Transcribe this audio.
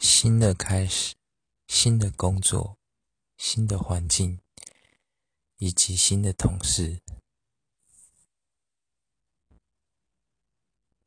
新的开始新的工作新的环境以及新的同事。